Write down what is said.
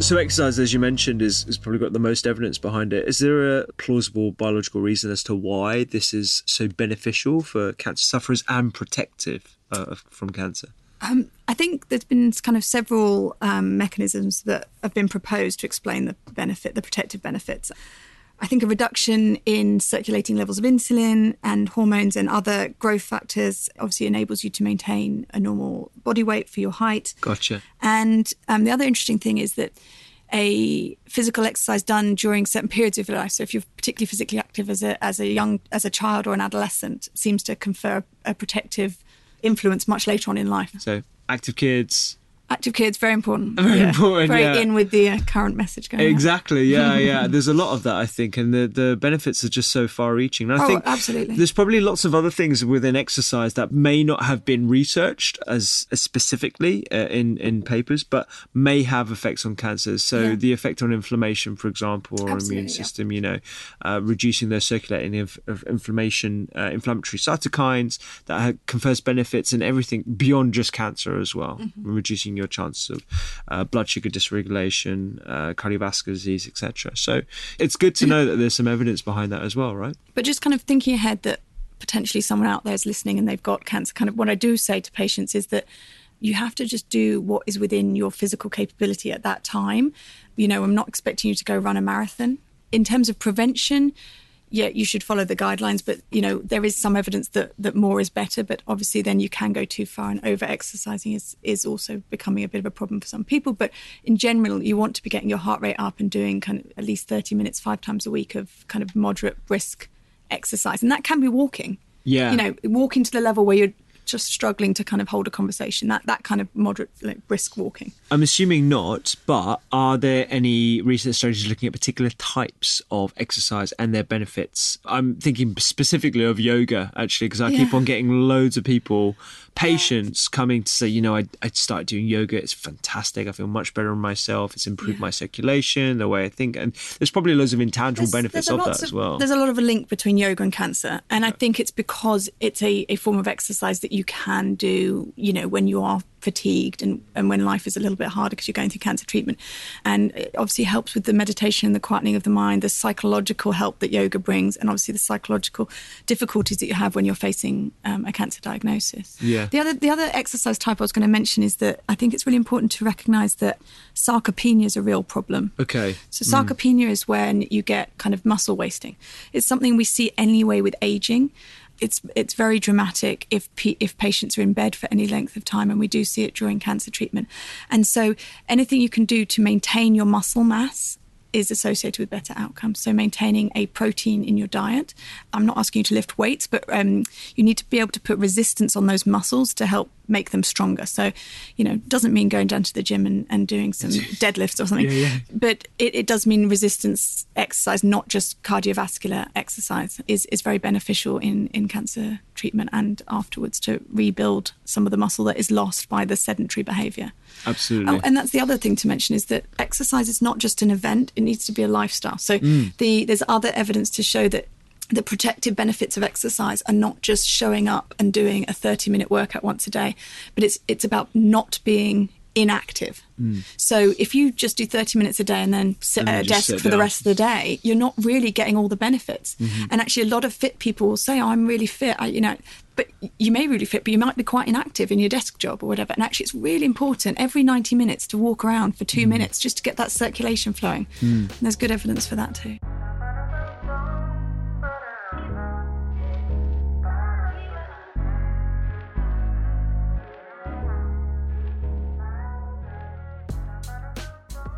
So exercise, as you mentioned, is, has probably got the most evidence behind it. Is there a plausible biological reason as to why this is so beneficial for cancer sufferers and protective uh, from cancer? Um, I think there's been kind of several um, mechanisms that have been proposed to explain the benefit, the protective benefits. I think a reduction in circulating levels of insulin and hormones and other growth factors obviously enables you to maintain a normal body weight for your height. Gotcha. And um, the other interesting thing is that a physical exercise done during certain periods of your life, so if you're particularly physically active as a as a young as a child or an adolescent, seems to confer a protective influence much later on in life. So active kids, Active kids, very important. Very Yeah. important, Very yeah. in with the uh, current message going. Exactly. Yeah, yeah. There's a lot of that, I think, and the the benefits are just so far-reaching. And I Oh, think absolutely. there's probably lots of other things within exercise that may not have been researched as, as specifically uh, in in papers, but may have effects on cancers. So Yeah. the effect on inflammation, for example, or Absolutely, immune system. You know, uh, reducing their circulating of, inflammation, uh, inflammatory cytokines that ha- confers benefits in everything beyond just cancer as well, Mm-hmm. reducing your chances of uh, blood sugar dysregulation, uh, cardiovascular disease, etc. So it's good to know that there's some evidence behind that as well, right? But just kind of thinking ahead that potentially someone out there is listening and they've got cancer, kind of what I do say to patients is that you have to just do what is within your physical capability at that time. You know, I'm not expecting you to go run a marathon. In terms of prevention, yeah, you should follow the guidelines, but you know, there is some evidence that that more is better, but obviously then you can go too far and over exercising is is also becoming a bit of a problem for some people. But in general, you want to be getting your heart rate up and doing kind of at least 30 minutes five times a week of kind of moderate brisk exercise. And that can be walking. Yeah. You know, walking to the level where you're just struggling to kind of hold a conversation. That that kind of moderate like, brisk walking. I'm assuming not, but are there any research studies looking at particular types of exercise and their benefits? I'm thinking specifically of yoga, actually, because I keep on getting loads of people, patients coming to say, you know, I, I started doing yoga. It's fantastic. I feel much better in myself. It's improved my circulation, the way I think. And there's probably loads of intangible benefits a of that as well. There's a lot of a link between yoga and cancer, and I think it's because it's a, a form of exercise that you can do, you know, when you are fatigued and, and when life is a little bit harder because you're going through cancer treatment. And it obviously helps with the meditation and the quietening of the mind, the psychological help that yoga brings, and obviously the psychological difficulties that you have when you're facing um, a cancer diagnosis. Yeah. The other the other exercise type I was going to mention is that I think it's really important to recognise that sarcopenia is a real problem. okay. So sarcopenia is when you get kind of muscle wasting. It's something we see anyway with aging. It's it's very dramatic if if patients are in bed for any length of time, and we do see it during cancer treatment. And so anything you can do to maintain your muscle mass is associated with better outcomes. So maintaining a protein in your diet. I'm not asking you to lift weights, but um, you need to be able to put resistance on those muscles to help make them stronger. So, you know, doesn't mean going down to the gym and, and doing some deadlifts or something, Yeah, yeah. but it, it does mean resistance exercise, not just cardiovascular exercise, is, is very beneficial in, in cancer treatment and afterwards to rebuild some of the muscle that is lost by the sedentary behavior. Absolutely. Oh, and that's the other thing to mention is that exercise is not just an event; it needs to be a lifestyle. So mm. the there's other evidence to show that the protective benefits of exercise are not just showing up and doing a 30 minute workout once a day, but it's it's about not being inactive. So if you just do 30 minutes a day and then sit And at a desk for the rest of the day, you're not really getting all the benefits. And actually, a lot of fit people will say, oh, "I'm really fit," I, you know, but you may really fit, but you might be quite inactive in your desk job or whatever. And actually, it's really important every 90 minutes to walk around for two minutes just to get that circulation flowing. And there's good evidence for that too.